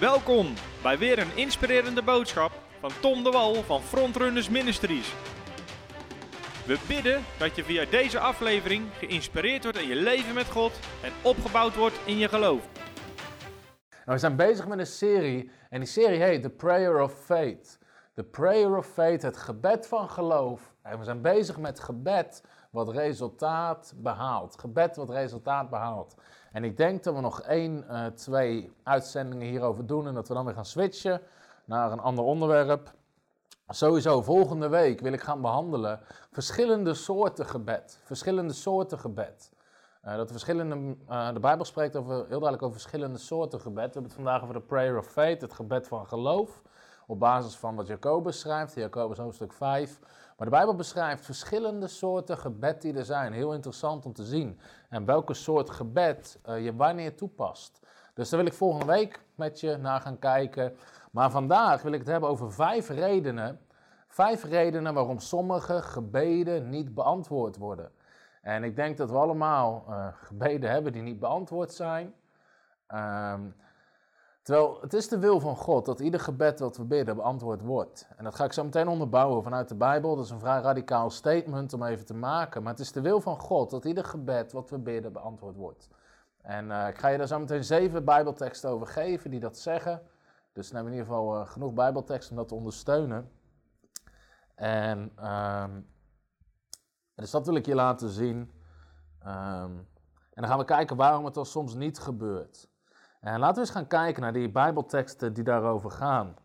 Welkom bij weer een inspirerende boodschap van Tom de Wal van Frontrunners Ministries. We bidden dat je via deze aflevering geïnspireerd wordt in je leven met God en opgebouwd wordt in je geloof. Nou, we zijn bezig met een serie en die serie heet The Prayer of Faith. The Prayer of Faith, het gebed van geloof. En we zijn bezig met gebed wat resultaat behaalt. Gebed wat resultaat behaalt. En ik denk dat we nog één, uh, twee uitzendingen hierover doen en dat we dan weer gaan switchen naar een ander onderwerp. Sowieso, volgende week wil ik gaan behandelen verschillende soorten gebed. Verschillende soorten gebed. Uh, dat verschillende, uh, de Bijbel spreekt over, heel duidelijk over verschillende soorten gebed. We hebben het vandaag over de prayer of faith, het gebed van geloof. Op basis van wat Jacobus schrijft, Jacobus hoofdstuk 5. Maar de Bijbel beschrijft verschillende soorten gebed die er zijn. Heel interessant om te zien. En welke soort gebed uh, je wanneer toepast. Dus daar wil ik volgende week met je naar gaan kijken. Maar vandaag wil ik het hebben over vijf redenen. Vijf redenen waarom sommige gebeden niet beantwoord worden. En ik denk dat we allemaal uh, gebeden hebben die niet beantwoord zijn. Um, terwijl het is de wil van God dat ieder gebed wat we bidden beantwoord wordt. En dat ga ik zo meteen onderbouwen vanuit de Bijbel. Dat is een vrij radicaal statement om even te maken. Maar het is de wil van God dat ieder gebed wat we bidden beantwoord wordt. En uh, ik ga je daar zo meteen zeven Bijbelteksten over geven die dat zeggen. Dus we in ieder geval uh, genoeg Bijbelteksten om dat te ondersteunen. En, um, dus dat wil ik je laten zien. Um, en dan gaan we kijken waarom het dan soms niet gebeurt. En laten we eens gaan kijken naar die Bijbelteksten die daarover gaan.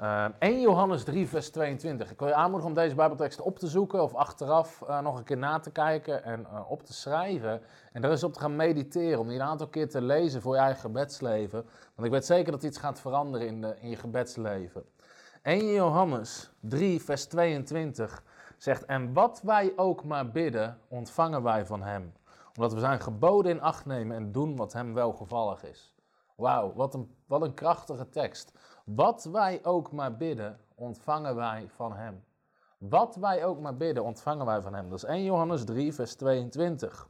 Uh, 1 Johannes 3, vers 22. Ik wil je aanmoedigen om deze Bijbelteksten op te zoeken of achteraf uh, nog een keer na te kijken en uh, op te schrijven. En er eens op te gaan mediteren, om die een aantal keer te lezen voor je eigen gebedsleven. Want ik weet zeker dat iets gaat veranderen in, in je gebedsleven. 1 Johannes 3, vers 22 zegt: En wat wij ook maar bidden, ontvangen wij van Hem. Omdat we zijn geboden in acht nemen en doen wat Hem welgevallig is. Wauw, wat een, wat een krachtige tekst. Wat wij ook maar bidden, ontvangen wij van Hem. Wat wij ook maar bidden, ontvangen wij van Hem. Dat is 1 Johannes 3, vers 22.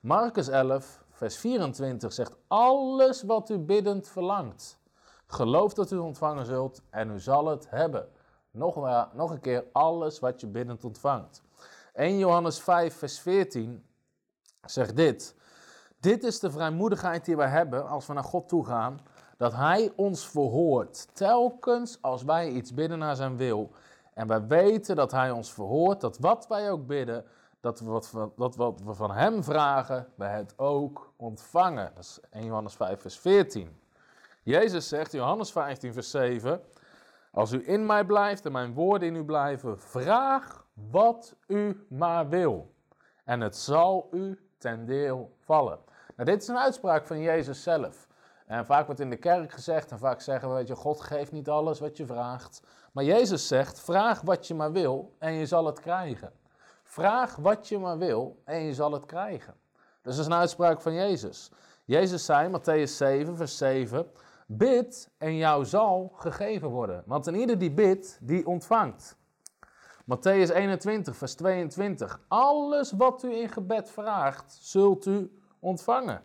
Marcus 11, vers 24 zegt: Alles wat u biddend verlangt, geloof dat u ontvangen zult en u zal het hebben. Nog, nog een keer, alles wat je biddend ontvangt. 1 Johannes 5, vers 14 zegt dit. Dit is de vrijmoedigheid die wij hebben als we naar God toe gaan, dat Hij ons verhoort, telkens als wij iets bidden naar Zijn wil. En wij weten dat Hij ons verhoort, dat wat wij ook bidden, dat wat, we, dat wat we van Hem vragen, wij het ook ontvangen. Dat is 1 Johannes 5, vers 14. Jezus zegt, Johannes 15, vers 7, als u in mij blijft en mijn woorden in u blijven, vraag wat u maar wil. En het zal u ten deel vallen. Nou, dit is een uitspraak van Jezus zelf. En vaak wordt in de kerk gezegd, en vaak zeggen we, weet je, God geeft niet alles wat je vraagt. Maar Jezus zegt, vraag wat je maar wil en je zal het krijgen. Vraag wat je maar wil en je zal het krijgen. Dus dat is een uitspraak van Jezus. Jezus zei, Matthäus 7, vers 7, bid en jou zal gegeven worden. Want een ieder die bidt, die ontvangt. Matthäus 21, vers 22, alles wat u in gebed vraagt, zult u ontvangen.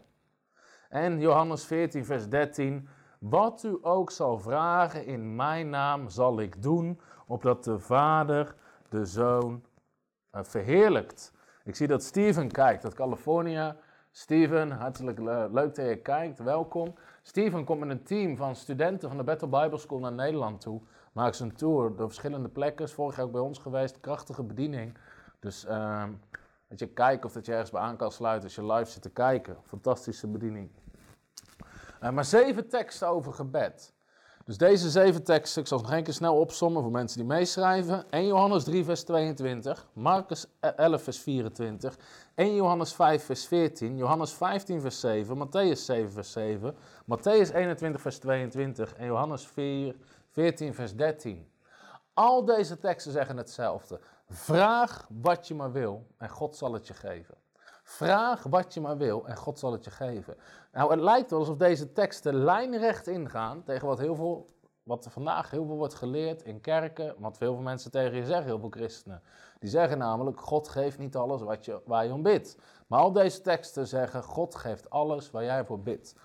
En Johannes 14, vers 13. Wat u ook zal vragen in mijn naam zal ik doen, opdat de Vader de Zoon uh, verheerlijkt. Ik zie dat Steven kijkt uit Californië. Steven, hartelijk leuk dat je kijkt, welkom. Steven komt met een team van studenten van de Battle Bible School naar Nederland toe. Maakt zijn tour door verschillende plekken. Is vorig jaar ook bij ons geweest, krachtige bediening. Dus uh, dat je kijkt of dat je ergens bij aan kan sluiten als je live zit te kijken. Fantastische bediening. Uh, maar zeven teksten over gebed. Dus deze zeven teksten, ik zal ze nog één keer snel opsommen voor mensen die meeschrijven. 1 Johannes 3 vers 22, Marcus 11 vers 24, 1 Johannes 5 vers 14, Johannes 15 vers 7, Matthäus 7 vers 7, Matthäus 21 vers 22 en Johannes 4, 14 vers 13. Al deze teksten zeggen hetzelfde. Vraag wat je maar wil en God zal het je geven. Vraag wat je maar wil en God zal het je geven. Nou, het lijkt wel alsof deze teksten lijnrecht ingaan tegen wat, heel veel, wat vandaag heel veel wordt geleerd in kerken, wat veel mensen tegen je zeggen, heel veel christenen. Die zeggen namelijk, God geeft niet alles wat je, waar je om bidt. Maar al deze teksten zeggen, God geeft alles waar jij voor bidt.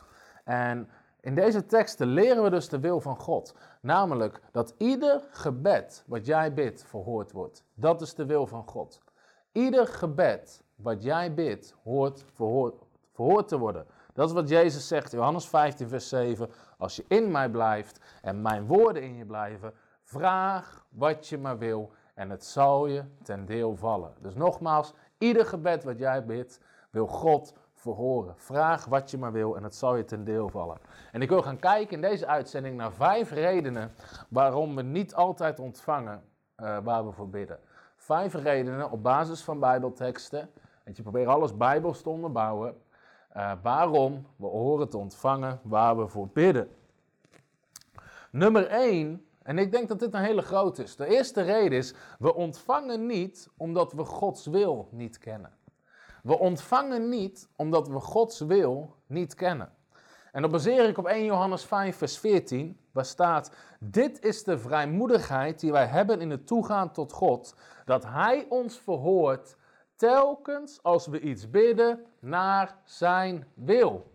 En in deze teksten leren we dus de wil van God. Namelijk dat ieder gebed wat jij bidt verhoord wordt. Dat is de wil van God. Ieder gebed wat jij bidt hoort verhoord, te worden. Dat is wat Jezus zegt, Johannes 15, vers 7. Als je in mij blijft en mijn woorden in je blijven, vraag wat je maar wil en het zal je ten deel vallen. Dus nogmaals, ieder gebed wat jij bidt, wil God verhoren. Vraag wat je maar wil en het zal je ten deel vallen. En ik wil gaan kijken in deze uitzending naar vijf redenen waarom we niet altijd ontvangen uh, waar we voor bidden. Vijf redenen op basis van Bijbelteksten. Je probeert alles Bijbels te onderbouwen. Uh, waarom we horen te ontvangen waar we voor bidden. Nummer 1, en ik denk dat dit een hele grote is. De eerste reden is, we ontvangen niet omdat we Gods wil niet kennen. We ontvangen niet omdat we Gods wil niet kennen. En dat baseer ik op 1 Johannes 5, vers 14, waar staat: Dit is de vrijmoedigheid die wij hebben in het toegaan tot God, dat Hij ons verhoort telkens als we iets bidden naar Zijn wil.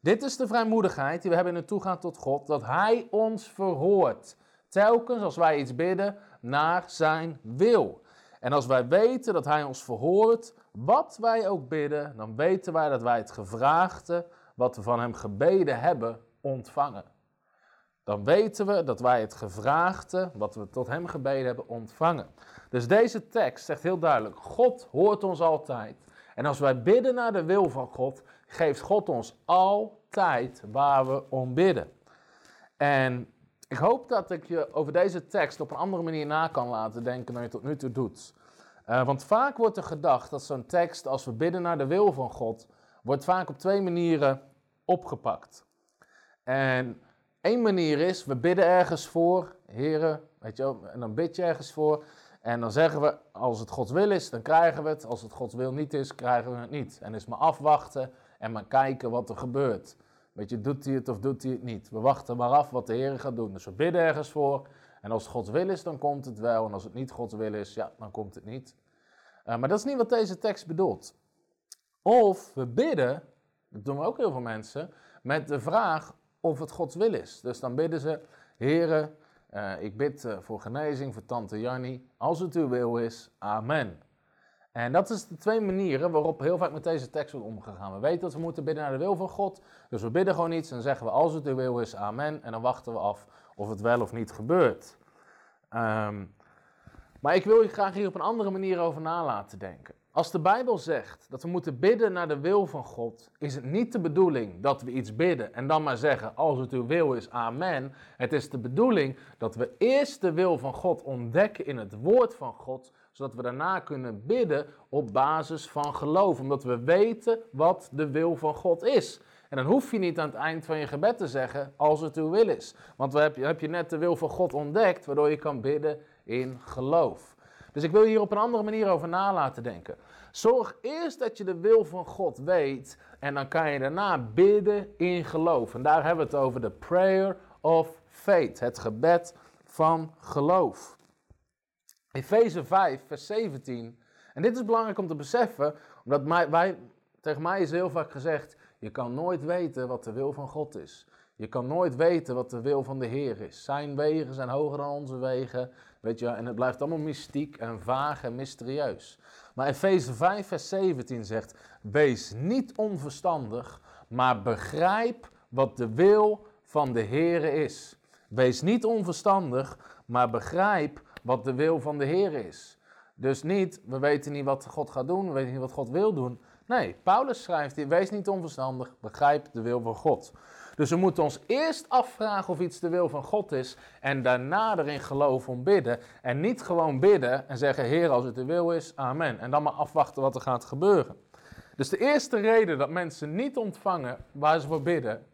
Dit is de vrijmoedigheid die we hebben in het toegaan tot God, dat Hij ons verhoort telkens als wij iets bidden naar Zijn wil. En als wij weten dat Hij ons verhoort, wat wij ook bidden, dan weten wij dat wij het gevraagde, wat we van Hem gebeden hebben, ontvangen. Dan weten we dat wij het gevraagde, wat we tot Hem gebeden hebben, ontvangen. Dus deze tekst zegt heel duidelijk: God hoort ons altijd. En als wij bidden naar de wil van God, geeft God ons altijd waar we om bidden. En ik hoop dat ik je over deze tekst op een andere manier na kan laten denken dan je tot nu toe doet. Uh, want vaak wordt er gedacht dat zo'n tekst, als we bidden naar de wil van God, wordt vaak op twee manieren opgepakt. En één manier is, we bidden ergens voor, heren, weet je wel, en dan bid je ergens voor. En dan zeggen we, als het Gods wil is, dan krijgen we het. Als het Gods wil niet is, krijgen we het niet. En is maar afwachten en maar kijken wat er gebeurt. Weet je, doet hij het of doet hij het niet? We wachten maar af wat de Heer gaat doen. Dus we bidden ergens voor. En als het Gods wil is, dan komt het wel. En als het niet Gods wil is, ja, dan komt het niet. Uh, maar dat is niet wat deze tekst bedoelt. Of we bidden, dat doen we ook heel veel mensen, met de vraag of het Gods wil is. Dus dan bidden ze, Heere, uh, ik bid uh, voor genezing voor tante Jannie. Als het uw wil is, amen. En dat is de twee manieren waarop heel vaak met deze tekst wordt omgegaan. We weten dat we moeten bidden naar de wil van God. Dus we bidden gewoon iets en zeggen we als het uw wil is, amen. En dan wachten we af of het wel of niet gebeurt. Um, maar ik wil je graag hier op een andere manier over na laten denken. Als de Bijbel zegt dat we moeten bidden naar de wil van God, is het niet de bedoeling dat we iets bidden en dan maar zeggen: Als het uw wil is, amen. Het is de bedoeling dat we eerst de wil van God ontdekken in het woord van God, zodat we daarna kunnen bidden op basis van geloof, omdat we weten wat de wil van God is. En dan hoef je niet aan het eind van je gebed te zeggen: Als het uw wil is. Want dan heb je, net de wil van God ontdekt, waardoor je kan bidden in geloof. Dus ik wil hier op een andere manier over na laten denken. Zorg eerst dat je de wil van God weet en dan kan je daarna bidden in geloof. En daar hebben we het over de prayer of faith, het gebed van geloof. Efeze 5, vers 17. En dit is belangrijk om te beseffen, omdat mij, wij, tegen mij is heel vaak gezegd, je kan nooit weten wat de wil van God is. Je kan nooit weten wat de wil van de Heer is. Zijn wegen zijn hoger dan onze wegen. Weet je, en het blijft allemaal mystiek en vaag en mysterieus. Maar Efeze 5, vers 17 zegt: Wees niet onverstandig, maar begrijp wat de wil van de Heer is. Wees niet onverstandig, maar begrijp wat de wil van de Heer is. Dus niet, we weten niet wat God gaat doen, we weten niet wat God wil doen. Nee, Paulus schrijft hier, wees niet onverstandig, begrijp de wil van God. Dus we moeten ons eerst afvragen of iets de wil van God is en daarna erin geloven om bidden. En niet gewoon bidden en zeggen, Heer, als het de wil is, amen. En dan maar afwachten wat er gaat gebeuren. Dus de eerste reden dat mensen niet ontvangen waar ze voor bidden,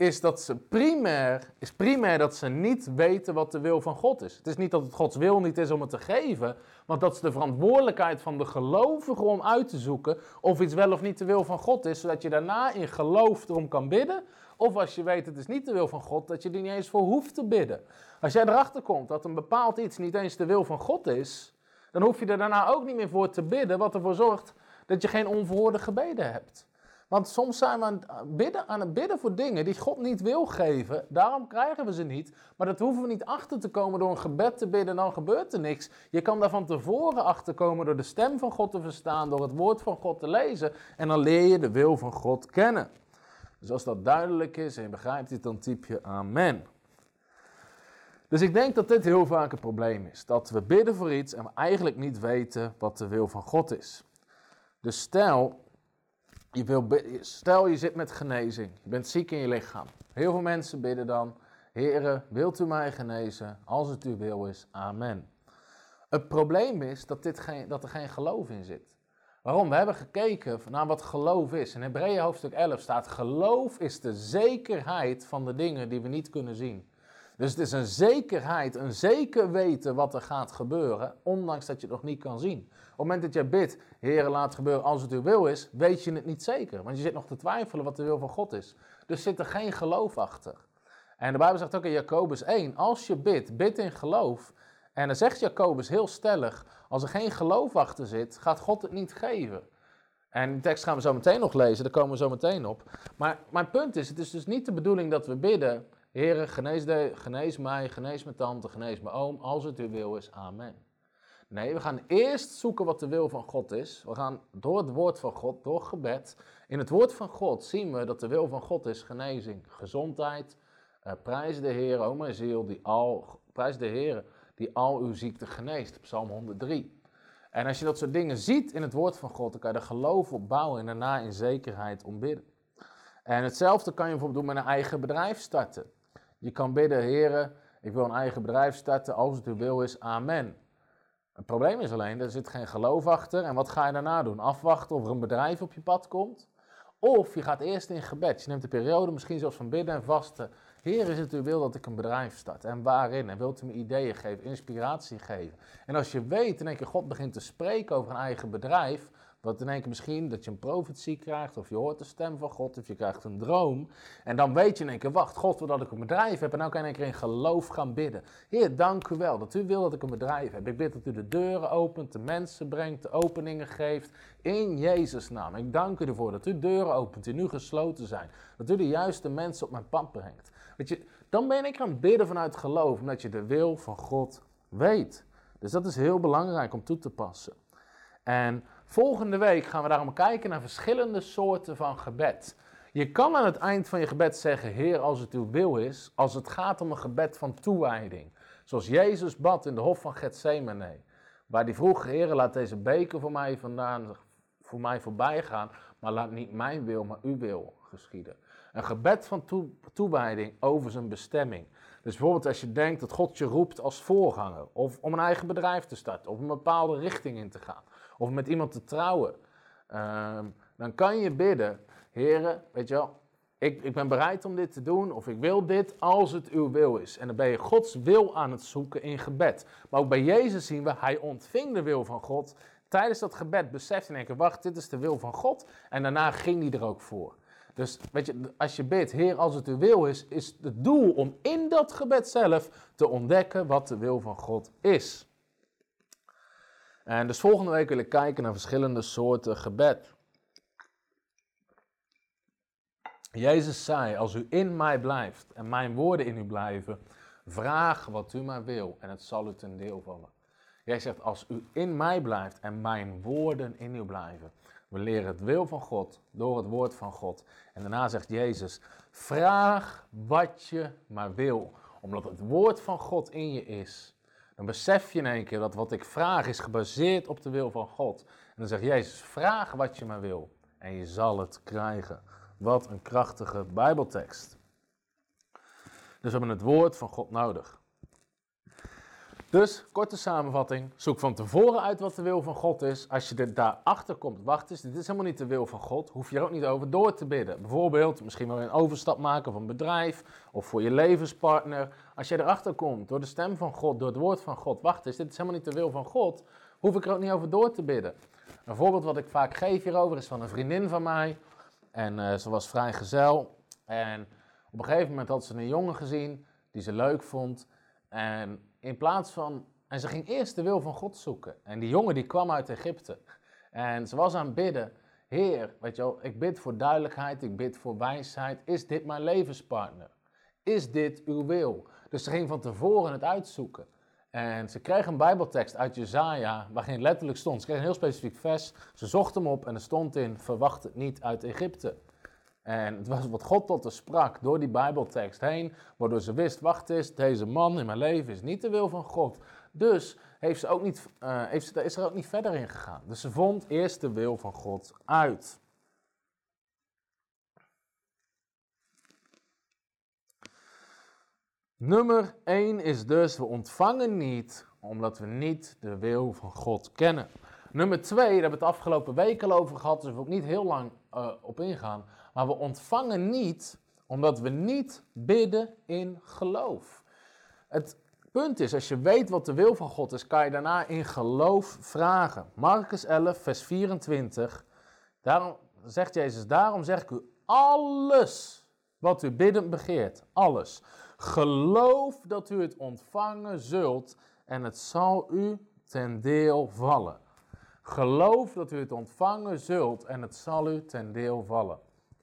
is dat ze primair, is primair dat ze niet weten wat de wil van God is. Het is niet dat het Gods wil niet is om het te geven, maar dat is de verantwoordelijkheid van de gelovige om uit te zoeken of iets wel of niet de wil van God is, zodat je daarna in geloof erom kan bidden, of als je weet het is niet de wil van God, dat je er niet eens voor hoeft te bidden. Als jij erachter komt dat een bepaald iets niet eens de wil van God is, dan hoef je er daarna ook niet meer voor te bidden, wat ervoor zorgt dat je geen onverhoorde gebeden hebt. Want soms zijn we aan het, bidden, aan het bidden voor dingen die God niet wil geven. Daarom krijgen we ze niet. Maar dat hoeven we niet achter te komen door een gebed te bidden, dan gebeurt er niks. Je kan daar van tevoren achter komen door de stem van God te verstaan, door het woord van God te lezen. En dan leer je de wil van God kennen. Dus als dat duidelijk is en je begrijpt dit, dan typ je amen. Dus ik denk dat dit heel vaak een probleem is. Dat we bidden voor iets en we eigenlijk niet weten wat de wil van God is. Dus stel, je, wil, stel je zit met genezing. Je bent ziek in je lichaam. Heel veel mensen bidden dan, Heere, wilt u mij genezen? Als het uw wil is, amen. Het probleem is dat, dit geen, dat er geen geloof in zit. Waarom? We hebben gekeken naar wat geloof is. In Hebreeën hoofdstuk 11 staat: geloof is de zekerheid van de dingen die we niet kunnen zien. Dus het is een zekerheid, een zeker weten wat er gaat gebeuren, ondanks dat je het nog niet kan zien. Op het moment dat je bidt, Heer, laat het gebeuren als het uw wil is, weet je het niet zeker. Want je zit nog te twijfelen wat de wil van God is. Dus zit er geen geloof achter. En de Bijbel zegt ook in Jacobus 1, als je bidt, bid in geloof. En dan zegt Jacobus heel stellig, als er geen geloof achter zit, gaat God het niet geven. En die tekst gaan we zo meteen nog lezen, daar komen we zo meteen op. Maar mijn punt is, het is dus niet de bedoeling dat we bidden Heere, genees, genees mij, genees mijn tante, genees mijn oom, als het uw wil is. Amen. Nee, we gaan eerst zoeken wat de wil van God is. We gaan door het woord van God, door gebed. In het woord van God zien we dat de wil van God is genezing, gezondheid. Uh, prijs de Heer, o mijn ziel, die al, prijs de Heer die al uw ziekte geneest. Psalm 103. En als je dat soort dingen ziet in het woord van God, dan kan je er geloof op bouwen en daarna in zekerheid ombidden. En hetzelfde kan je bijvoorbeeld doen met een eigen bedrijf starten. Je kan bidden, heren, ik wil een eigen bedrijf starten, als het uw wil is, amen. Het probleem is alleen, er zit geen geloof achter. En wat ga je daarna doen? Afwachten of er een bedrijf op je pad komt? Of je gaat eerst in gebed. Je neemt een periode misschien zelfs van bidden en vasten. Heer, is het uw wil dat ik een bedrijf start? En waarin? En wilt u me ideeën geven, inspiratie geven? En als je weet, in één keer God begint te spreken over een eigen bedrijf, wat in één keer misschien dat je een profetie krijgt, of je hoort de stem van God, of je krijgt een droom. En dan weet je in één keer, wacht, God wil dat ik een bedrijf heb. En nou kan ik in keer in geloof gaan bidden. Heer, dank u wel dat u wil dat ik een bedrijf heb. Ik bid dat u de deuren opent, de mensen brengt, de openingen geeft. In Jezus' naam. Ik dank u ervoor dat u deuren opent die nu gesloten zijn. Dat u de juiste mensen op mijn pad brengt. Weet je, dan ben ik aan het bidden vanuit geloof, omdat je de wil van God weet. Dus dat is heel belangrijk om toe te passen. En Volgende week gaan we daarom kijken naar verschillende soorten van gebed. Je kan aan het eind van je gebed zeggen, Heer, als het uw wil is, als het gaat om een gebed van toewijding. Zoals Jezus bad in de hof van Gethsemane. Waar hij vroeg, Heer, laat deze beker voor mij vandaan, voor mij voorbij gaan, maar laat niet mijn wil, maar uw wil geschieden. Een gebed van toewijding over zijn bestemming. Dus bijvoorbeeld als je denkt dat God je roept als voorganger, of om een eigen bedrijf te starten, of een bepaalde richting in te gaan of met iemand te trouwen, ehm, dan kan je bidden, heren, weet je wel, ik, ik ben bereid om dit te doen, of ik wil dit als het uw wil is. En dan ben je Gods wil aan het zoeken in gebed. Maar ook bij Jezus zien we, hij ontving de wil van God. Tijdens dat gebed besefte hij, wacht, dit is de wil van God. En daarna ging hij er ook voor. Dus weet je, als je bidt, Heer, als het uw wil is, is het doel om in dat gebed zelf te ontdekken wat de wil van God is. En dus volgende week wil ik kijken naar verschillende soorten gebed. Jezus zei, als u in mij blijft en mijn woorden in u blijven, vraag wat u maar wil en het zal u ten deel vallen. Jij zegt, als u in mij blijft en mijn woorden in u blijven. We leren het wil van God door het woord van God. En daarna zegt Jezus, vraag wat je maar wil, omdat het woord van God in je is dan besef je in één keer dat wat ik vraag is gebaseerd op de wil van God. En dan zegt Jezus, vraag wat je maar wil en je zal het krijgen. Wat een krachtige Bijbeltekst. Dus we hebben het woord van God nodig. Dus, korte samenvatting. Zoek van tevoren uit wat de wil van God is. Als je er daarachter komt, wacht eens, dit is helemaal niet de wil van God. Hoef je er ook niet over door te bidden. Bijvoorbeeld, misschien wel een overstap maken van bedrijf of voor je levenspartner. Als je erachter komt door de stem van God, door het woord van God, wacht eens, dit is helemaal niet de wil van God. Hoef ik er ook niet over door te bidden. Een voorbeeld wat ik vaak geef hierover is van een vriendin van mij. En uh, ze was vrijgezel. En op een gegeven moment had ze een jongen gezien die ze leuk vond. En in plaats van. En ze ging eerst de wil van God zoeken. En die jongen die kwam uit Egypte. En ze was aan het bidden. Heer, weet je wel, ik bid voor duidelijkheid, ik bid voor wijsheid. Is dit mijn levenspartner? Is dit uw wil? Dus ze ging van tevoren het uitzoeken. En ze kreeg een bijbeltekst uit Jezaja, waarin letterlijk stond, ze kreeg een heel specifiek vers. Ze zocht hem op en er stond in, verwacht het niet uit Egypte. En het was wat God tot haar sprak door die bijbeltekst heen, waardoor ze wist, wacht eens, deze man in mijn leven is niet de wil van God. Dus heeft ze ook niet, uh, heeft ze, is er ook niet verder in gegaan. Dus ze vond eerst de wil van God uit. Nummer 1 is dus, we ontvangen niet omdat we niet de wil van God kennen. Nummer 2, daar hebben we het afgelopen weken al over gehad, dus we ook niet heel lang uh, op ingaan. Maar we ontvangen niet omdat we niet bidden in geloof. Het punt is, als je weet wat de wil van God is, kan je daarna in geloof vragen. Marcus 11, vers 24. Daarom zegt Jezus, daarom zeg ik u alles wat u bidden begeert. Alles. Geloof dat u het ontvangen zult en het zal u ten deel vallen. Geloof dat u het ontvangen zult en het zal u ten deel vallen.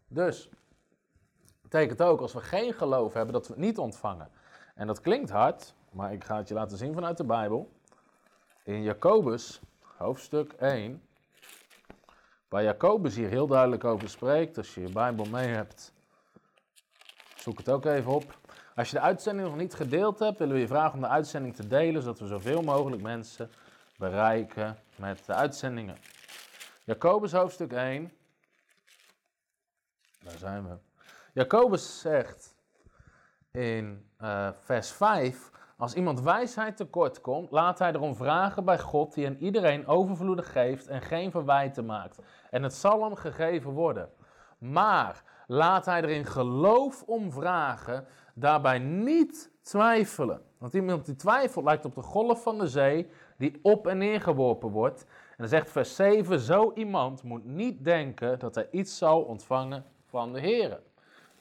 Dus, betekent ook als we geen geloof hebben dat we het niet ontvangen. En dat klinkt hard, maar ik ga het je laten zien vanuit de Bijbel. In Jacobus, hoofdstuk 1, waar Jacobus hier heel duidelijk over spreekt. Als je je Bijbel mee hebt, zoek het ook even op. Als je de uitzending nog niet gedeeld hebt, willen we je vragen om de uitzending te delen, zodat we zoveel mogelijk mensen bereiken met de uitzendingen. Jacobus hoofdstuk 1. Daar zijn we. Jacobus zegt in uh, vers 5: Als iemand wijsheid tekort komt, laat hij erom vragen bij God, die aan iedereen overvloedig geeft en geen verwijten maakt. En het zal hem gegeven worden. Maar laat hij er in geloof om vragen, daarbij niet twijfelen. Want iemand die twijfelt lijkt op de golf van de zee die op en neer geworpen wordt. En dan zegt vers 7, zo iemand moet niet denken dat hij iets zal ontvangen van de Heer.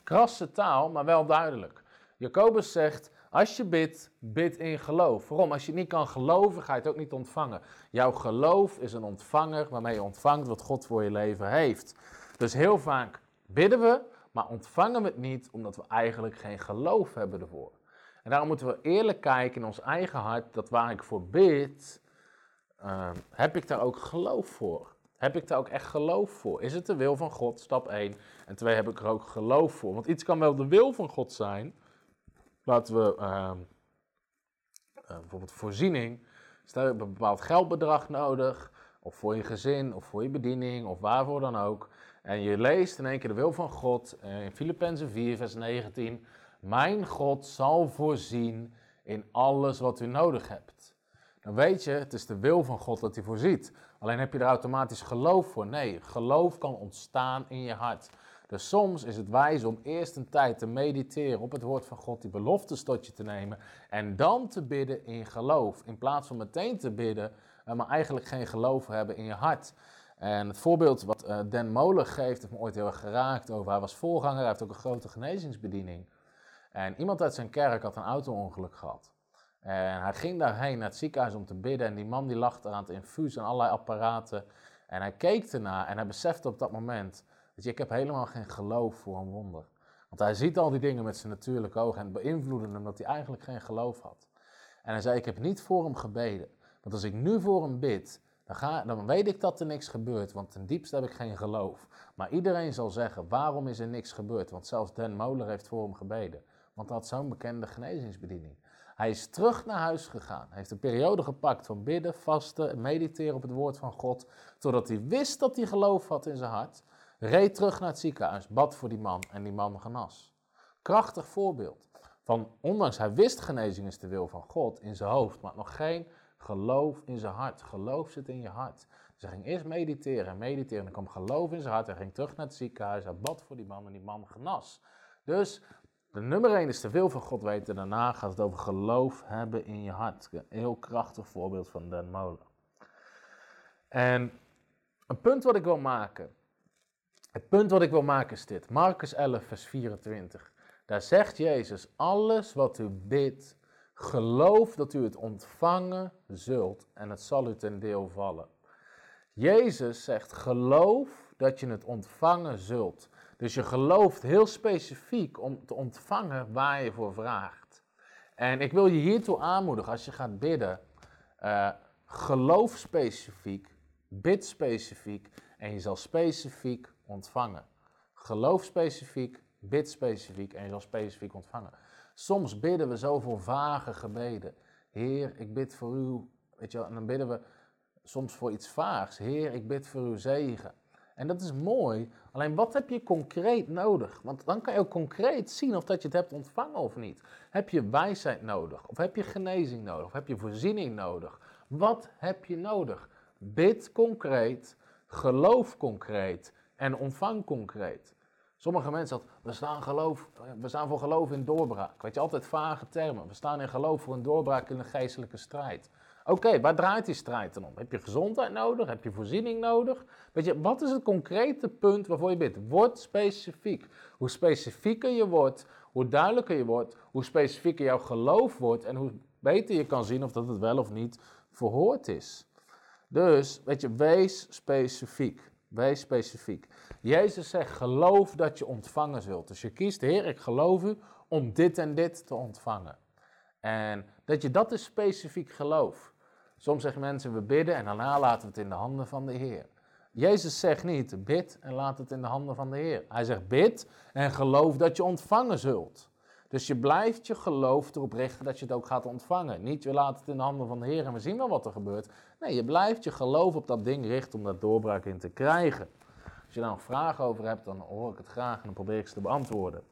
Krasse taal, maar wel duidelijk. Jacobus zegt, als je bidt, bid in geloof. Waarom? Als je niet kan geloven, ga je het ook niet ontvangen. Jouw geloof is een ontvanger waarmee je ontvangt wat God voor je leven heeft. Dus heel vaak bidden we, maar ontvangen we het niet omdat we eigenlijk geen geloof hebben ervoor. En daarom moeten we eerlijk kijken in ons eigen hart, dat waar ik voor bid, uh, heb ik daar ook geloof voor? Heb ik daar ook echt geloof voor? Is het de wil van God, stap 1. En 2, heb ik er ook geloof voor? Want iets kan wel de wil van God zijn. Laten we uh, uh, bijvoorbeeld voorziening. Stel je hebt een bepaald geldbedrag nodig, of voor je gezin, of voor je bediening, of waarvoor dan ook. En je leest in één keer de wil van God in Filippenzen 4, vers 19. Mijn God zal voorzien in alles wat u nodig hebt. Dan weet je, het is de wil van God dat hij voorziet. Alleen heb je er automatisch geloof voor? Nee, geloof kan ontstaan in je hart. Dus soms is het wijs om eerst een tijd te mediteren op het woord van God, die beloftes tot je te nemen en dan te bidden in geloof. In plaats van meteen te bidden, eh, maar eigenlijk geen geloof hebben in je hart. En het voorbeeld wat eh, Dan Molen geeft, heeft me ooit heel erg geraakt over. Hij was voorganger, hij heeft ook een grote genezingsbediening. En iemand uit zijn kerk had een auto-ongeluk gehad. En hij ging daarheen naar het ziekenhuis om te bidden. En die man die lag er aan het infuus en allerlei apparaten. En hij keek ernaar en hij besefte op dat moment: dat je, ik heb helemaal geen geloof voor een wonder. Want hij ziet al die dingen met zijn natuurlijke ogen en het beïnvloedde hem dat hij eigenlijk geen geloof had. En hij zei: Ik heb niet voor hem gebeden. Want als ik nu voor hem bid, dan, ga, dan weet ik dat er niks gebeurt, want ten diepste heb ik geen geloof. Maar iedereen zal zeggen: Waarom is er niks gebeurd? Want zelfs Dan Moller heeft voor hem gebeden. Want hij had zo'n bekende genezingsbediening. Hij is terug naar huis gegaan. Hij heeft een periode gepakt van bidden, vasten en mediteren op het woord van God. Totdat hij wist dat hij geloof had in zijn hart. Reed terug naar het ziekenhuis, bad voor die man en die man genas. Krachtig voorbeeld. Van, ondanks hij wist genezing is de wil van God in zijn hoofd, maar nog geen geloof in zijn hart. Geloof zit in je hart. Dus hij ging eerst mediteren en mediteren. En er kwam geloof in zijn hart. Hij ging terug naar het ziekenhuis. Hij bad voor die man en die man genas. Dus de nummer 1 is de wil van God weten. Daarna gaat het over geloof hebben in je hart. Een heel krachtig voorbeeld van Den Molen. En een punt wat ik wil maken. Het punt wat ik wil maken is dit. Marcus 11, vers 24. Daar zegt Jezus, alles wat u bidt, geloof dat u het ontvangen zult en het zal u ten deel vallen. Jezus zegt, geloof dat je het ontvangen zult. Dus je gelooft heel specifiek om te ontvangen waar je voor vraagt. En ik wil je hiertoe aanmoedigen als je gaat bidden. Uh, geloof specifiek, bid specifiek en je zal specifiek ontvangen. Geloof specifiek, bid specifiek en je zal specifiek ontvangen. Soms bidden we zoveel vage gebeden. Heer, ik bid voor u. Weet je wel, en dan bidden we soms voor iets vaags. Heer, ik bid voor uw zegen. En dat is mooi. Alleen wat heb je concreet nodig? Want dan kan je ook concreet zien of dat je het hebt ontvangen of niet. Heb je wijsheid nodig? Of heb je genezing nodig? Of heb je voorziening nodig? Wat heb je nodig? Bid concreet, geloof concreet en ontvang concreet. Sommige mensen zeggen, we staan, geloof, we staan voor geloof in doorbraak. Weet je, altijd vage termen. We staan in geloof voor een doorbraak in een geestelijke strijd. Oké, waar draait die strijd dan om? Heb je gezondheid nodig? Heb je voorziening nodig? Weet je, wat is het concrete punt waarvoor je bidt? Word specifiek. Hoe specifieker je wordt, hoe duidelijker je wordt, hoe specifieker jouw geloof wordt en hoe beter je kan zien of dat het wel of niet verhoord is. Dus, weet je, wees specifiek. Wees specifiek. Jezus zegt, geloof dat je ontvangen zult. Dus je kiest, Heer, ik geloof u om dit en dit te ontvangen. En dat je dat is specifiek geloof. Soms zeggen mensen, we bidden en daarna laten we het in de handen van de Heer. Jezus zegt niet, bid en laat het in de handen van de Heer. Hij zegt, bid en geloof dat je ontvangen zult. Dus je blijft je geloof erop richten dat je het ook gaat ontvangen. Niet, je laat het in de handen van de Heer en we zien wel wat er gebeurt. Nee, je blijft je geloof op dat ding richten om daar doorbraak in te krijgen. Als je daar nog vragen over hebt, dan hoor ik het graag en dan probeer ik ze te beantwoorden.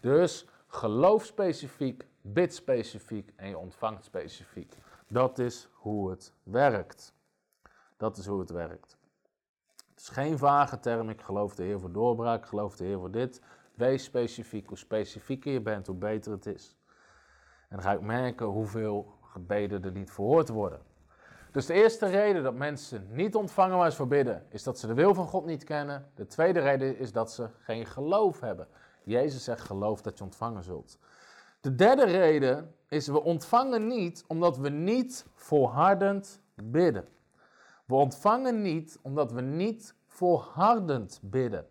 Dus geloof specifiek, bid specifiek en je ontvangt specifiek. Dat is hoe het werkt. Dat is hoe het werkt. Het is geen vage term, ik geloof de Heer voor doorbraak, ik geloof de Heer voor dit. Wees specifiek. Hoe specifieker je bent, hoe beter het is. En dan ga ik merken hoeveel gebeden er niet verhoord worden. Dus de eerste reden dat mensen niet ontvangen waar ze voor bidden, is dat ze de wil van God niet kennen. De tweede reden is dat ze geen geloof hebben. Jezus zegt geloof dat je ontvangen zult. De derde reden is we ontvangen niet omdat we niet volhardend bidden. We ontvangen niet omdat we niet volhardend bidden.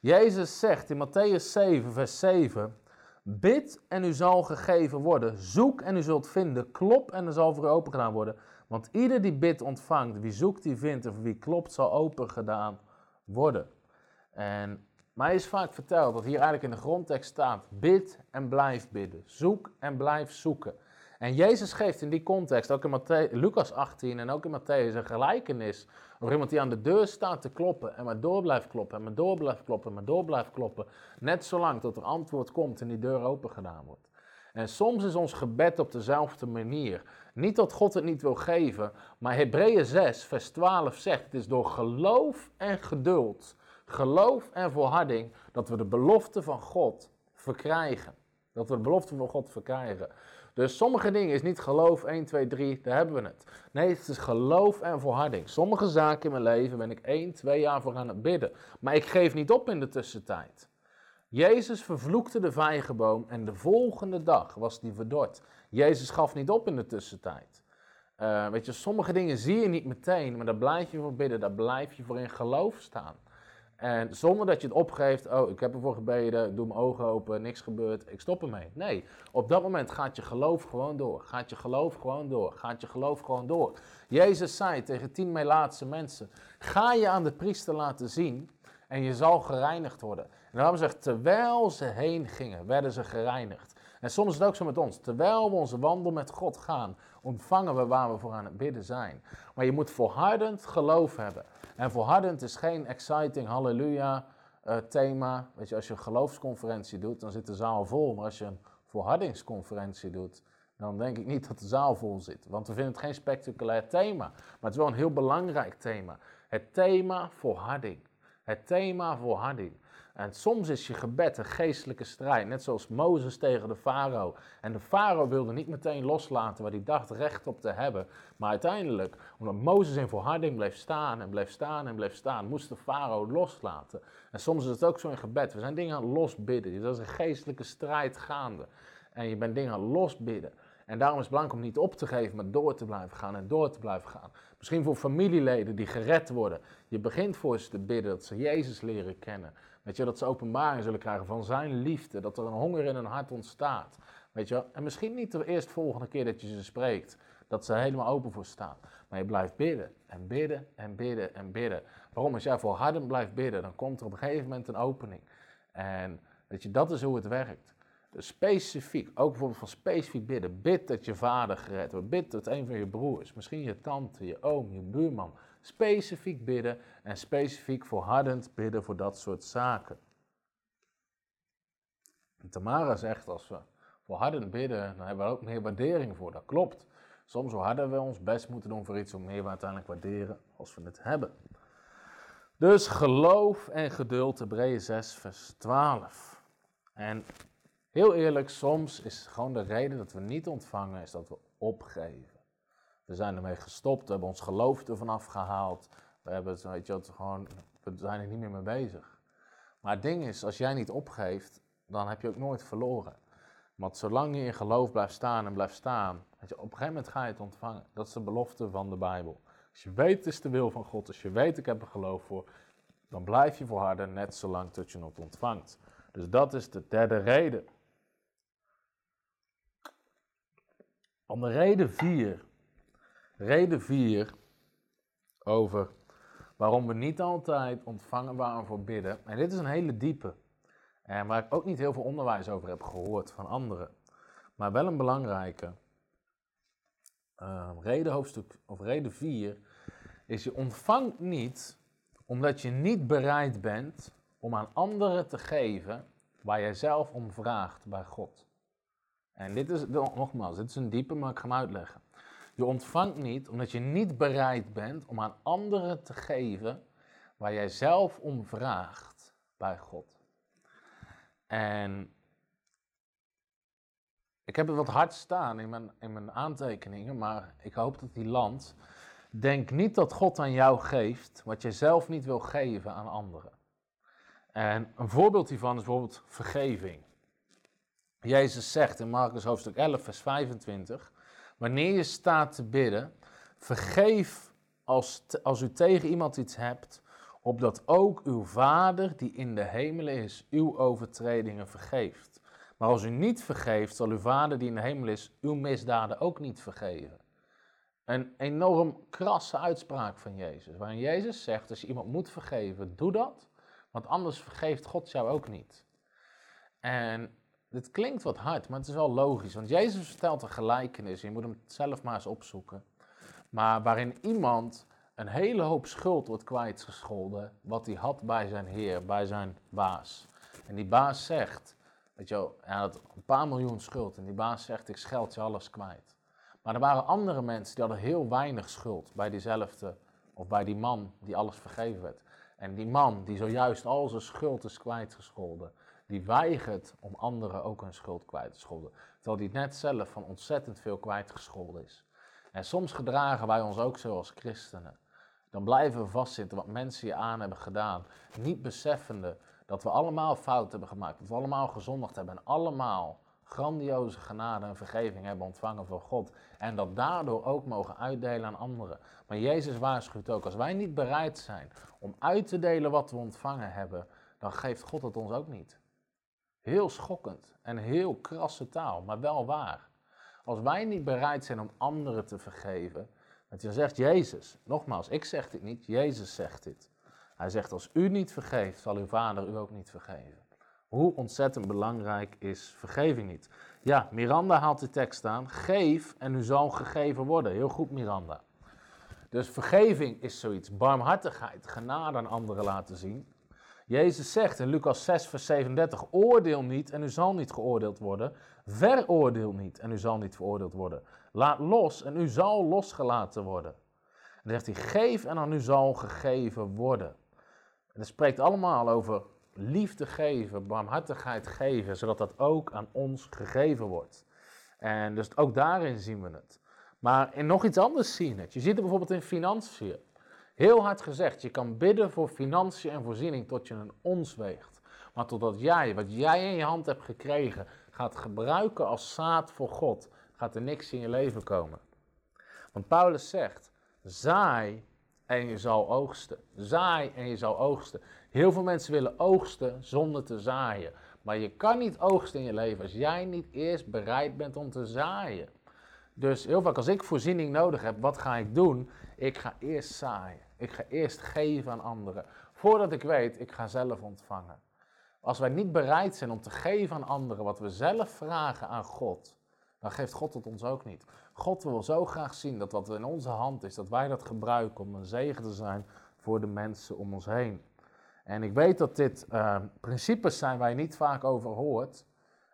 Jezus zegt in Matthäus 7, vers 7: Bid en u zal gegeven worden. Zoek en u zult vinden. Klop en er zal voor u open gedaan worden. Want ieder die bidt ontvangt. Wie zoekt die vindt. Of wie klopt zal open gedaan worden. En mij is vaak verteld dat hier eigenlijk in de grondtekst staat: bid en blijf bidden. Zoek en blijf zoeken. En Jezus geeft in die context, ook in Matthäus, Lucas 18 en ook in Matthäus, een gelijkenis over iemand die aan de deur staat te kloppen en maar door blijft kloppen en maar door blijft kloppen en maar door blijft kloppen. Net zolang tot er antwoord komt en die deur open gedaan wordt. En soms is ons gebed op dezelfde manier. Niet dat God het niet wil geven, maar Hebreeën 6, vers 12 zegt: Het is door geloof en geduld, geloof en volharding, dat we de belofte van God verkrijgen. Dat we de belofte van God verkrijgen. Dus sommige dingen is niet geloof 1, 2, 3, daar hebben we het. Nee, het is geloof en volharding. Sommige zaken in mijn leven ben ik 1, 2 jaar voor aan het bidden. Maar ik geef niet op in de tussentijd. Jezus vervloekte de vijgenboom en de volgende dag was die verdord. Jezus gaf niet op in de tussentijd. Uh, weet je, sommige dingen zie je niet meteen, maar daar blijf je voor bidden, daar blijf je voor in geloof staan. En zonder dat je het opgeeft, oh, ik heb ervoor gebeden, ik doe mijn ogen open, niks gebeurt, ik stop ermee. Nee, op dat moment gaat je geloof gewoon door. Gaat je geloof gewoon door. Gaat je geloof gewoon door. Jezus zei tegen tien Melaatse mensen, ga je aan de priester laten zien en je zal gereinigd worden. En daarom zegt, terwijl ze heen gingen, werden ze gereinigd. En soms is het ook zo met ons. Terwijl we onze wandel met God gaan, ontvangen we waar we voor aan het bidden zijn. Maar je moet volhardend geloof hebben. En volhardend is geen exciting halleluja uh, thema. Weet je, als je een geloofsconferentie doet, dan zit de zaal vol. Maar als je een volhardingsconferentie doet, dan denk ik niet dat de zaal vol zit. Want we vinden het geen spectaculair thema. Maar het is wel een heel belangrijk thema. Het thema volharding. Het thema volharding. En soms is je gebed een geestelijke strijd, net zoals Mozes tegen de farao. En de farao wilde niet meteen loslaten waar hij dacht recht op te hebben. Maar uiteindelijk, omdat Mozes in volharding bleef staan en bleef staan en bleef staan, moest de farao loslaten. En soms is het ook zo in gebed. We zijn dingen aan het losbidden. Dat is een geestelijke strijd gaande. En je bent dingen aan losbidden. En daarom is het belangrijk om niet op te geven, maar door te blijven gaan en door te blijven gaan. Misschien voor familieleden die gered worden. Je begint voor ze te bidden dat ze Jezus leren kennen. Weet je, dat ze openbaring zullen krijgen van zijn liefde. Dat er een honger in hun hart ontstaat. Weet je, en misschien niet de eerstvolgende keer dat je ze spreekt, dat ze helemaal open voor staan. Maar je blijft bidden en bidden en bidden en bidden. Waarom? Als jij volhardend blijft bidden, dan komt er op een gegeven moment een opening. En weet je, dat is hoe het werkt. Dus specifiek, ook bijvoorbeeld van specifiek bidden. Bid dat je vader gered wordt. Bid dat een van je broers, misschien je tante, je oom, je buurman. Specifiek bidden en specifiek volhardend bidden voor dat soort zaken. En Tamara zegt, als we volhardend bidden, dan hebben we ook meer waardering voor. Dat klopt. Soms harder we ons best moeten doen voor iets, hoe meer we uiteindelijk waarderen als we het hebben. Dus geloof en geduld, Hebreeën 6, vers 12. En heel eerlijk, soms is gewoon de reden dat we niet ontvangen, is dat we opgeven. We zijn ermee gestopt, we hebben ons geloof ervan afgehaald. We, hebben, weet je, gewoon, we zijn er niet meer mee bezig. Maar het ding is, als jij niet opgeeft, dan heb je ook nooit verloren. Want zolang je in geloof blijft staan en blijft staan, weet je, op een gegeven moment ga je het ontvangen. Dat is de belofte van de Bijbel. Als je weet het is de wil van God, als je weet ik heb er geloof voor, dan blijf je volharden net zolang tot je het ontvangt. Dus dat is de derde reden. Om de reden 4. Reden 4 over waarom we niet altijd ontvangen waar we voor bidden. En dit is een hele diepe. En waar ik ook niet heel veel onderwijs over heb gehoord van anderen. Maar wel een belangrijke. Uh, reden hoofdstuk, of reden 4, is je ontvangt niet omdat je niet bereid bent om aan anderen te geven waar jij zelf om vraagt bij God. En dit is, nogmaals, dit is een diepe, maar ik ga hem uitleggen. Je ontvangt niet omdat je niet bereid bent om aan anderen te geven waar jij zelf om vraagt bij God. En ik heb het wat hard staan in mijn, in mijn aantekeningen, maar ik hoop dat die landt. Denk niet dat God aan jou geeft wat je zelf niet wil geven aan anderen. En een voorbeeld hiervan is bijvoorbeeld vergeving. Jezus zegt in Marcus hoofdstuk 11, vers 25: Wanneer je staat te bidden, vergeef als, als u tegen iemand iets hebt, opdat ook uw Vader die in de hemelen is, uw overtredingen vergeeft. Maar als u niet vergeeft, zal uw Vader die in de hemel is, uw misdaden ook niet vergeven. Een enorm krasse uitspraak van Jezus, waarin Jezus zegt, als je iemand moet vergeven, doe dat, want anders vergeeft God jou ook niet. En dit klinkt wat hard, maar het is wel logisch, want Jezus vertelt een gelijkenis, je moet hem zelf maar eens opzoeken, maar waarin iemand een hele hoop schuld wordt kwijtgescholden, wat hij had bij zijn heer, bij zijn baas. En die baas zegt, weet je hij had een paar miljoen schuld en die baas zegt, ik scheld je alles kwijt. Maar er waren andere mensen die hadden heel weinig schuld bij diezelfde, of bij die man die alles vergeven werd. En die man die zojuist al zijn schuld is kwijtgescholden, die weigert om anderen ook hun schuld kwijt te scholden. Terwijl die net zelf van ontzettend veel kwijtgescholden is. En soms gedragen wij ons ook zo als christenen. Dan blijven we vastzitten wat mensen je aan hebben gedaan. Niet beseffende dat we allemaal fouten hebben gemaakt. Dat we allemaal gezondigd hebben. En allemaal grandioze genade en vergeving hebben ontvangen van God. En dat daardoor ook mogen uitdelen aan anderen. Maar Jezus waarschuwt ook, als wij niet bereid zijn om uit te delen wat we ontvangen hebben, dan geeft God het ons ook niet. Heel schokkend en heel krasse taal, maar wel waar. Als wij niet bereid zijn om anderen te vergeven, want je zegt Jezus, nogmaals, ik zeg dit niet, Jezus zegt dit. Hij zegt, als u niet vergeeft, zal uw vader u ook niet vergeven. Hoe ontzettend belangrijk is vergeving niet? Ja, Miranda haalt de tekst aan. Geef en u zal gegeven worden. Heel goed, Miranda. Dus vergeving is zoiets. Barmhartigheid, genade aan anderen laten zien. Jezus zegt in Lucas 6, vers 37: Oordeel niet en u zal niet geoordeeld worden. Veroordeel niet en u zal niet veroordeeld worden. Laat los en u zal losgelaten worden. En dan zegt hij: Geef en aan u zal gegeven worden. En dat spreekt allemaal over liefde geven, barmhartigheid geven, zodat dat ook aan ons gegeven wordt. En dus ook daarin zien we het. Maar in nog iets anders zien het. Je ziet het bijvoorbeeld in financiën. Heel hard gezegd, je kan bidden voor financiën en voorziening tot je een ons weegt. Maar totdat jij, wat jij in je hand hebt gekregen, gaat gebruiken als zaad voor God, gaat er niks in je leven komen. Want Paulus zegt, zaai en je zal oogsten. Zaai en je zal oogsten. Heel veel mensen willen oogsten zonder te zaaien. Maar je kan niet oogsten in je leven als jij niet eerst bereid bent om te zaaien. Dus heel vaak als ik voorziening nodig heb, wat ga ik doen? Ik ga eerst zaaien. Ik ga eerst geven aan anderen. Voordat ik weet, ik ga zelf ontvangen. Als wij niet bereid zijn om te geven aan anderen wat we zelf vragen aan God, dan geeft God het ons ook niet. God wil zo graag zien dat wat in onze hand is, dat wij dat gebruiken om een zegen te zijn voor de mensen om ons heen. En ik weet dat dit uh, principes zijn waar je niet vaak over hoort,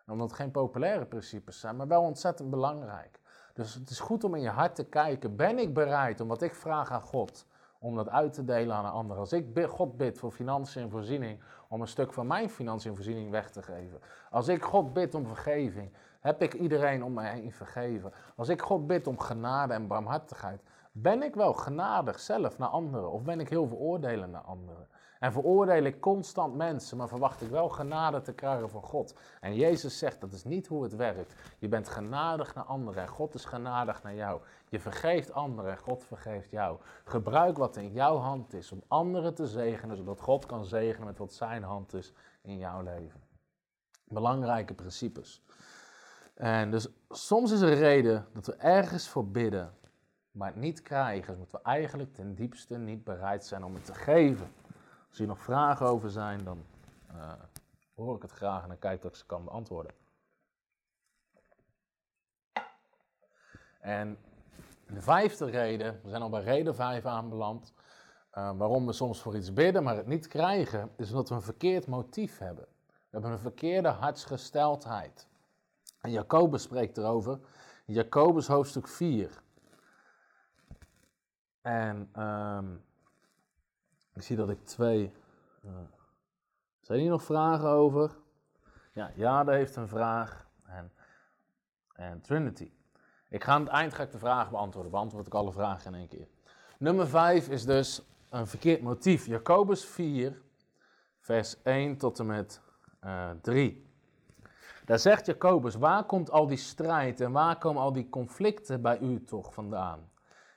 omdat het geen populaire principes zijn, maar wel ontzettend belangrijk. Dus het is goed om in je hart te kijken, ben ik bereid om wat ik vraag aan God, om dat uit te delen aan een ander. Als ik God bid voor financiën en voorziening, om een stuk van mijn financiën en voorziening weg te geven. Als ik God bid om vergeving, heb ik iedereen om mij heen vergeven. Als ik God bid om genade en barmhartigheid, ben ik wel genadig zelf naar anderen of ben ik heel veroordelend naar anderen? En veroordeel ik constant mensen, maar verwacht ik wel genade te krijgen van God. En Jezus zegt, dat is niet hoe het werkt. Je bent genadig naar anderen en God is genadig naar jou. Je vergeeft anderen en God vergeeft jou. Gebruik wat in jouw hand is om anderen te zegenen, zodat God kan zegenen met wat zijn hand is in jouw leven. Belangrijke principes. En dus soms is er reden dat we ergens voor bidden, maar het niet krijgen. Dus moeten we eigenlijk ten diepste niet bereid zijn om het te geven. Als hier nog vragen over zijn, dan uh, hoor ik het graag en dan kijk ik of ik ze kan beantwoorden. En de vijfde reden, we zijn al bij reden vijf aanbeland, uh, waarom we soms voor iets bidden, maar het niet krijgen, is omdat we een verkeerd motief hebben. We hebben een verkeerde hartsgesteldheid. En Jacobus spreekt erover, Jacobus hoofdstuk 4. En um, ik zie dat ik twee. Uh, zijn hier nog vragen over? Ja, Jade heeft een vraag. En, en Trinity. Ik ga aan het eind ga ik de vragen beantwoorden. Beantwoord ik alle vragen in één keer. Nummer 5 is dus een verkeerd motief. Jacobus 4, vers 1 tot en met uh, eh, 3. Daar zegt Jacobus: Waar komt al die strijd en waar komen al die conflicten bij u toch vandaan?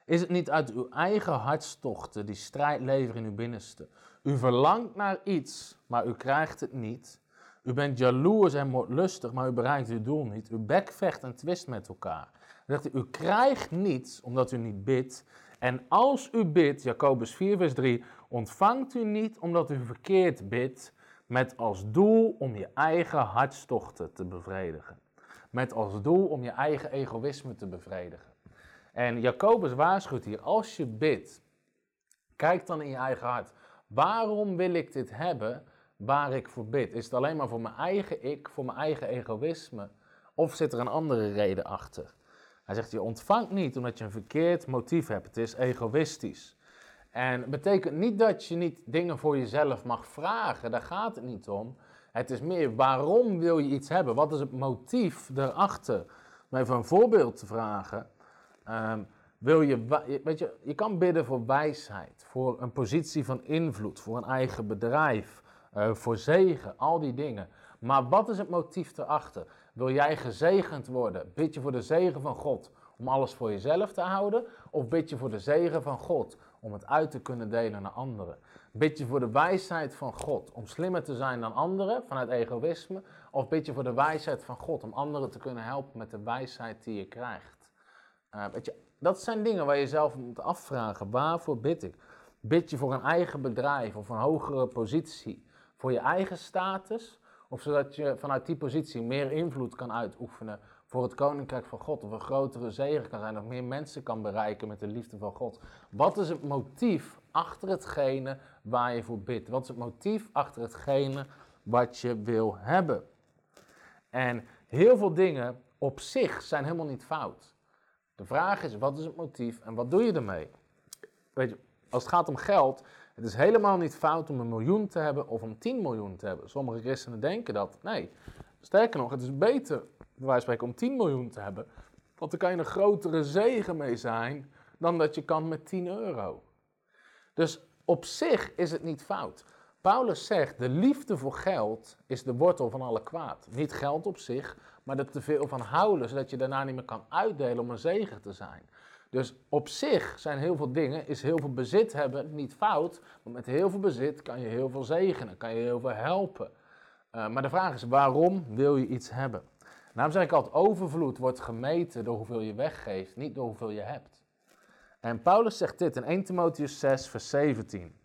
Is het niet uit uw eigen hartstochten die strijd leveren in uw binnenste? U verlangt naar iets, maar u krijgt het niet. U bent jaloers en moordlustig, maar u bereikt uw doel niet. U bekvecht en twist met elkaar. Hij, u krijgt niets omdat u niet bidt. En als u bidt, Jacobus 4, vers 3, ontvangt u niet omdat u verkeerd bidt, met als doel om je eigen hartstochten te bevredigen. Met als doel om je eigen egoïsme te bevredigen. En Jacobus waarschuwt hier, als je bidt, kijk dan in je eigen hart. Waarom wil ik dit hebben waar ik voor bid? Is het alleen maar voor mijn eigen ik, voor mijn eigen egoïsme? Of zit er een andere reden achter? Hij zegt, je ontvangt niet omdat je een verkeerd motief hebt. Het is egoïstisch. En het betekent niet dat je niet dingen voor jezelf mag vragen. Daar gaat het niet om. Het is meer waarom wil je iets hebben? Wat is het motief daarachter? Om even een voorbeeld te vragen. Ehm, wil je, weet je, je kan bidden voor wijsheid, voor een positie van invloed, voor een eigen bedrijf, uh, voor zegen, al die dingen. Maar wat is het motief erachter? Wil jij gezegend worden? Bid je voor de zegen van God om alles voor jezelf te houden? Of bid je voor de zegen van God om het uit te kunnen delen naar anderen? Bid je voor de wijsheid van God om slimmer te zijn dan anderen vanuit egoïsme? Of bid je voor de wijsheid van God om anderen te kunnen helpen met de wijsheid die je krijgt? Je, dat zijn dingen waar je zelf moet afvragen. Waarvoor bid ik? Bid je voor een eigen bedrijf of een hogere positie? Voor je eigen status? Of zodat je vanuit die positie meer invloed kan uitoefenen voor het koninkrijk van God? Of een grotere zegen kan zijn, of meer mensen kan bereiken met de liefde van God? Wat is het motief achter hetgene waar je voor bidt? Wat is het motief achter hetgene wat je wil hebben? En heel veel dingen op zich zijn helemaal niet fout. De vraag is, wat is het motief en wat doe je ermee? Weet je, als het gaat om geld, het is helemaal niet fout om een miljoen te hebben of om 10 miljoen te hebben. Sommige christenen denken dat. Nee, sterker nog, het is beter, bij wijze spreken, om 10 miljoen te hebben. Want dan kan je een grotere zegen mee zijn dan dat je kan met 10 euro. Dus op zich is het niet fout. Paulus zegt, de liefde voor geld is de wortel van alle kwaad. Niet geld op zich, maar er te veel van houden, zodat je daarna niet meer kan uitdelen om een zegen te zijn. Dus op zich zijn heel veel dingen, is heel veel bezit hebben niet fout, want met heel veel bezit kan je heel veel zegenen, kan je heel veel helpen. Uh, maar de vraag is, waarom wil je iets hebben? Daarom zeg ik altijd, overvloed wordt gemeten door hoeveel je weggeeft, niet door hoeveel je hebt. En Paulus zegt dit in 1 Timotheus 6, vers 17.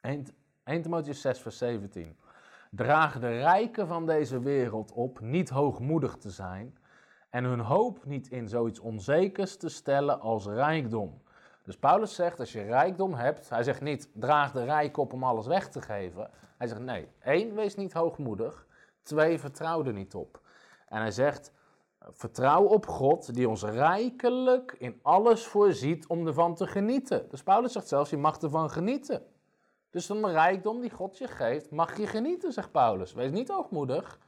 1, 1 Timotheus 6, vers 17. Draag de rijken van deze wereld op niet hoogmoedig te zijn en hun hoop niet in zoiets onzekers te stellen als rijkdom. Dus Paulus zegt, als je rijkdom hebt, hij zegt niet, draag de rijk op om alles weg te geven. Hij zegt, nee, één, wees niet hoogmoedig. Twee, vertrouw er niet op. En hij zegt, vertrouw op God die ons rijkelijk in alles voorziet om ervan te genieten. Dus Paulus zegt zelfs, je mag ervan genieten. Dus van de rijkdom die God je geeft, mag je genieten, zegt Paulus. Wees niet hoogmoedig,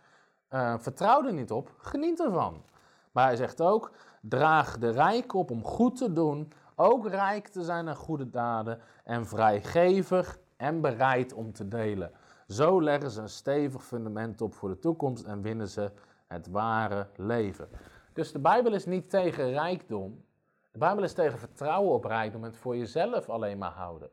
uh, vertrouw er niet op, geniet ervan. Maar hij zegt ook, draag de rijk op om goed te doen, ook rijk te zijn aan goede daden en vrijgevig en bereid om te delen. Zo leggen ze een stevig fundament op voor de toekomst en winnen ze het ware leven. Dus de Bijbel is niet tegen rijkdom. De Bijbel is tegen vertrouwen op rijkdom en het voor jezelf alleen maar houden.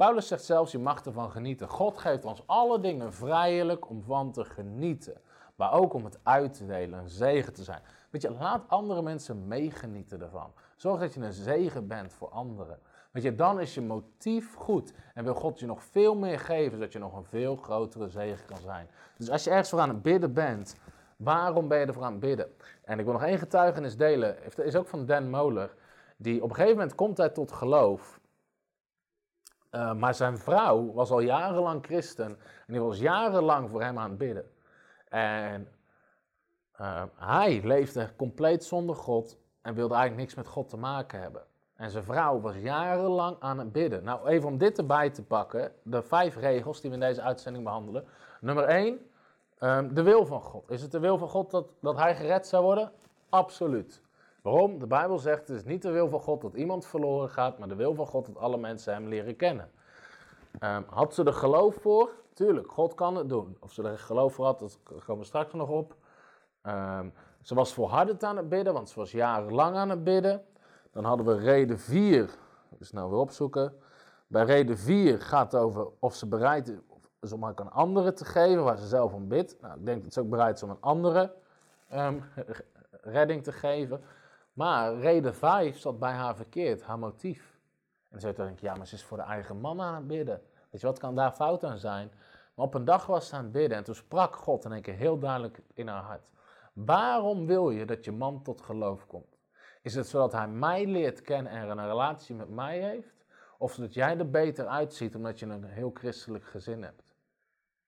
Paulus zegt zelfs, je mag ervan genieten. God geeft ons alle dingen vrijelijk om van te genieten. Maar ook om het uit te delen, een zegen te zijn. Weet je, laat andere mensen meegenieten ervan. Zorg dat je een zegen bent voor anderen. Weet je, dan is je motief goed. En wil God je nog veel meer geven, zodat je nog een veel grotere zegen kan zijn. Dus als je ergens voor aan het bidden bent, waarom ben je ervoor aan het bidden? En ik wil nog één getuigenis delen. Het is ook van Dan Moller. Die op een gegeven moment komt hij tot geloof. Uh, maar zijn vrouw was al jarenlang christen. En die was jarenlang voor hem aan het bidden. En uh, hij leefde compleet zonder God en wilde eigenlijk niks met God te maken hebben. En zijn vrouw was jarenlang aan het bidden. Nou, even om dit erbij te pakken, de vijf regels die we in deze uitzending behandelen. Nummer één, um, de wil van God. Is het de wil van God dat, dat hij gered zou worden? Absoluut. Waarom? De Bijbel zegt het is niet de wil van God dat iemand verloren gaat, maar de wil van God dat alle mensen hem leren kennen. Um, had ze er geloof voor? Tuurlijk, God kan het doen. Of ze er geloof voor had, dat komen we straks nog op. Um, ze was volhardend aan het bidden, want ze was jarenlang aan het bidden. Dan hadden we reden 4, dus nou weer opzoeken. Bij reden 4 gaat het over of ze bereid is om ook aan anderen te geven, waar ze zelf om bidt. Nou, ik denk dat ze ook bereid is om een andere um, redding te geven. Maar reden 5 zat bij haar verkeerd, haar motief. En dan je denken, ja, maar ze is voor de eigen man aan het bidden. Weet je, wat kan daar fout aan zijn? Maar op een dag was ze aan het bidden en toen sprak God in één keer heel duidelijk in haar hart. Waarom wil je dat je man tot geloof komt? Is het zodat hij mij leert kennen en een relatie met mij heeft? Of zodat jij er beter uitziet omdat je een heel christelijk gezin hebt?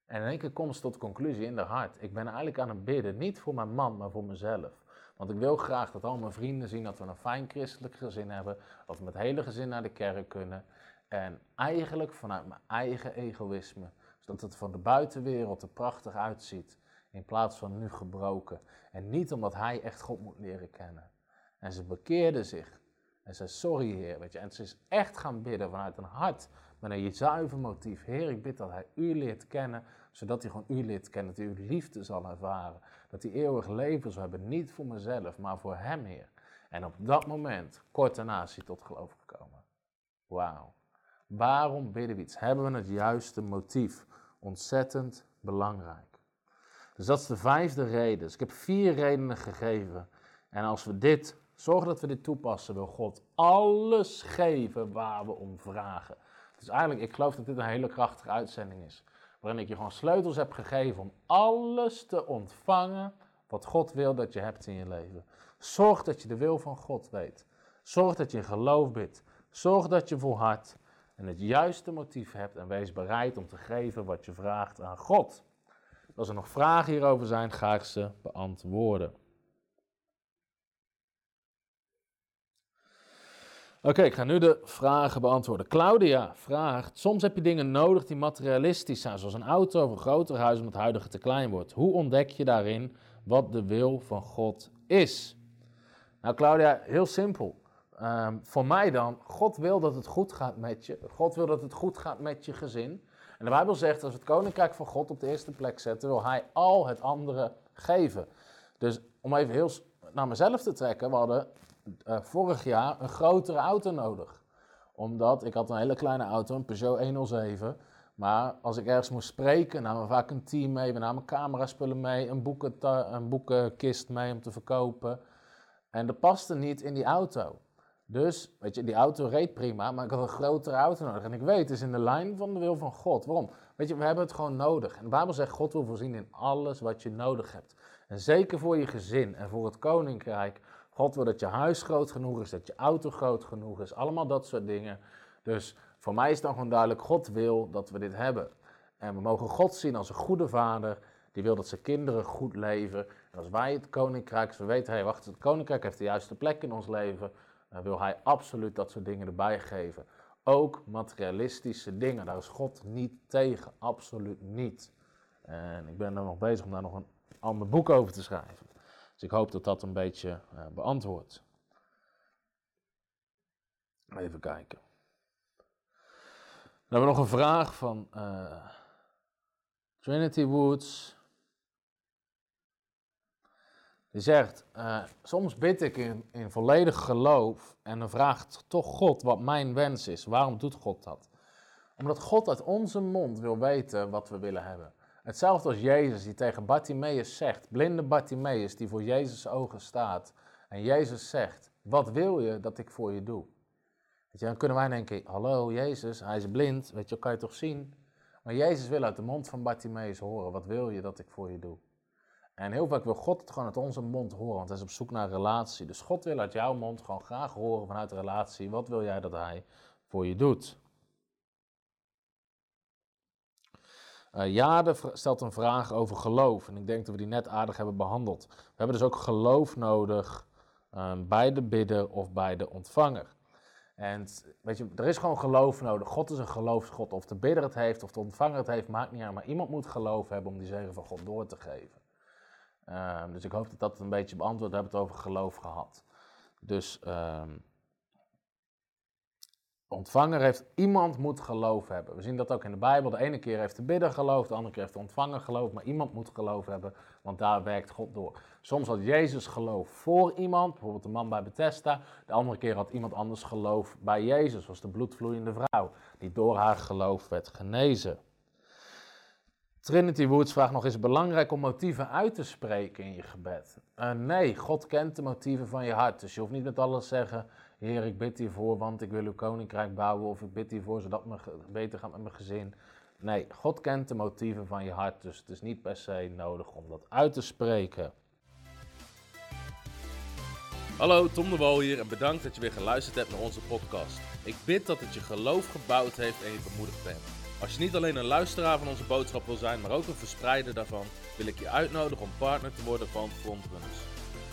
En in één keer komt ze tot de conclusie in haar hart. Ik ben eigenlijk aan het bidden, niet voor mijn man, maar voor mezelf. Want ik wil graag dat al mijn vrienden zien dat we een fijn christelijk gezin hebben. Dat we met het hele gezin naar de kerk kunnen. En eigenlijk vanuit mijn eigen egoïsme. Zodat het van de buitenwereld er prachtig uitziet. In plaats van nu gebroken. En niet omdat hij echt God moet leren kennen. En ze bekeerde zich. En zei, sorry Heer, weet je. En ze is echt gaan bidden vanuit een hart, met een zuiver motief. Heer, ik bid dat hij u leert kennen, zodat hij gewoon u leert kennen. Dat hij uw liefde zal ervaren. Dat hij eeuwig leven zal hebben, niet voor mezelf, maar voor hem, Heer. En op dat moment, kort daarna, is hij tot geloof gekomen. Wauw. Waarom bidden we iets? Hebben we het juiste motief? Ontzettend belangrijk. Dus dat is de vijfde reden. Dus ik heb vier redenen gegeven. En als we dit, zorgen dat we dit toepassen, wil God alles geven waar we om vragen. Dus eigenlijk, ik geloof dat dit een hele krachtige uitzending is. Waarin ik je gewoon sleutels heb gegeven om alles te ontvangen wat God wil dat je hebt in je leven. Zorg dat je de wil van God weet. Zorg dat je in geloof bidt. Zorg dat je volhardt en het juiste motief hebt en wees bereid om te geven wat je vraagt aan God. Als er nog vragen hierover zijn, ga ik ze beantwoorden. Oké, ik ga nu de vragen beantwoorden. Claudia vraagt: Soms heb je dingen nodig die materialistisch zijn, zoals een auto of een groter huis, omdat het huidige te klein wordt. Hoe ontdek je daarin wat de wil van God is? Nou, Claudia, heel simpel. Um, voor mij dan, God wil dat het goed gaat met je. God wil dat het goed gaat met je gezin. En de Bijbel zegt, als we het koninkrijk van God op de eerste plek zetten, wil hij al het andere geven. Dus om even heel naar mezelf te trekken, we hadden uh, vorig jaar een grotere auto nodig. Omdat ik had een hele kleine auto, een Peugeot 107. Maar als ik ergens moest spreken, namen we vaak een team mee. We namen cameraspullen mee, een, een boekenkist mee om te verkopen. En dat paste niet in die auto. Dus, weet je, die auto reed prima, maar ik had een grotere auto nodig. En ik weet, het is in de lijn van de wil van God. Waarom? Weet je, we hebben het gewoon nodig. En de Bijbel zegt, God wil voorzien in alles wat je nodig hebt. En zeker voor je gezin en voor het koninkrijk. God wil dat je huis groot genoeg is, dat je auto groot genoeg is. Allemaal dat soort dingen. Dus voor mij is dan gewoon duidelijk, God wil dat we dit hebben. En we mogen God zien als een goede vader, die wil dat zijn kinderen goed leven. En als wij het koninkrijk, als we weten, hey, wacht, het koninkrijk heeft de juiste plek in ons leven, dan wil hij absoluut dat soort dingen erbij geven. Ook materialistische dingen, daar is God niet tegen, absoluut niet. En ik ben er nog bezig om daar nog een ander boek over te schrijven. Dus ik hoop dat dat een beetje uh, beantwoordt. Even kijken. Dan hebben we nog een vraag van uh, Trinity Woods. Die zegt, uh, soms bid ik in, in volledig geloof en dan vraagt toch God wat mijn wens is. Waarom doet God dat? Omdat God uit onze mond wil weten wat we willen hebben. Hetzelfde als Jezus die tegen Bartimaeus zegt, blinde Bartimaeus die voor Jezus' ogen staat. En Jezus zegt, wat wil je dat ik voor je doe? Weet je, dan kunnen wij denken, hallo Jezus, hij is blind, weet je, kan je toch zien? Maar Jezus wil uit de mond van Bartimaeus horen, wat wil je dat ik voor je doe? En heel vaak wil God het gewoon uit onze mond horen, want hij is op zoek naar een relatie. Dus God wil uit jouw mond gewoon graag horen vanuit de relatie, wat wil jij dat hij voor je doet? Uh, Jade stelt een vraag over geloof. En ik denk dat we die net aardig hebben behandeld. We hebben dus ook geloof nodig um, bij de bidder of bij de ontvanger. En weet je, er is gewoon geloof nodig. God is een geloofsgod. Of de bidder het heeft of de ontvanger het heeft, maakt niet uit. Maar iemand moet geloof hebben om die zegen van God door te geven. Um, dus ik hoop dat dat een beetje beantwoord. We hebben het over geloof gehad. Dus um, ontvanger heeft, iemand moet geloof hebben. We zien dat ook in de Bijbel. De ene keer heeft de bidder geloof, de andere keer heeft de ontvanger geloof, maar iemand moet geloof hebben, want daar werkt God door. Soms had Jezus geloof voor iemand, bijvoorbeeld de man bij Bethesda. De andere keer had iemand anders geloof bij Jezus, zoals de bloedvloeiende vrouw, die door haar geloof werd genezen. Trinity Woods vraagt nog, is het belangrijk om motieven uit te spreken in je gebed? Uh, nee, God kent de motieven van je hart, dus je hoeft niet met alles te zeggen, Heer, ik bid hiervoor, want ik wil uw koninkrijk bouwen. Of ik bid hiervoor, zodat het beter gaat met mijn gezin. Nee, God kent de motieven van je hart. Dus het is niet per se nodig om dat uit te spreken. Hallo, Tom de Wol hier en bedankt dat je weer geluisterd hebt naar onze podcast. Ik bid dat het je geloof gebouwd heeft en je bemoedigd bent. Als je niet alleen een luisteraar van onze boodschap wil zijn, maar ook een verspreider daarvan, wil ik je uitnodigen om partner te worden van Frontrunners.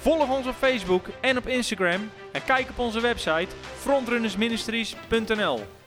Volg ons op Facebook en op Instagram en kijk op onze website frontrunnersministries.nl.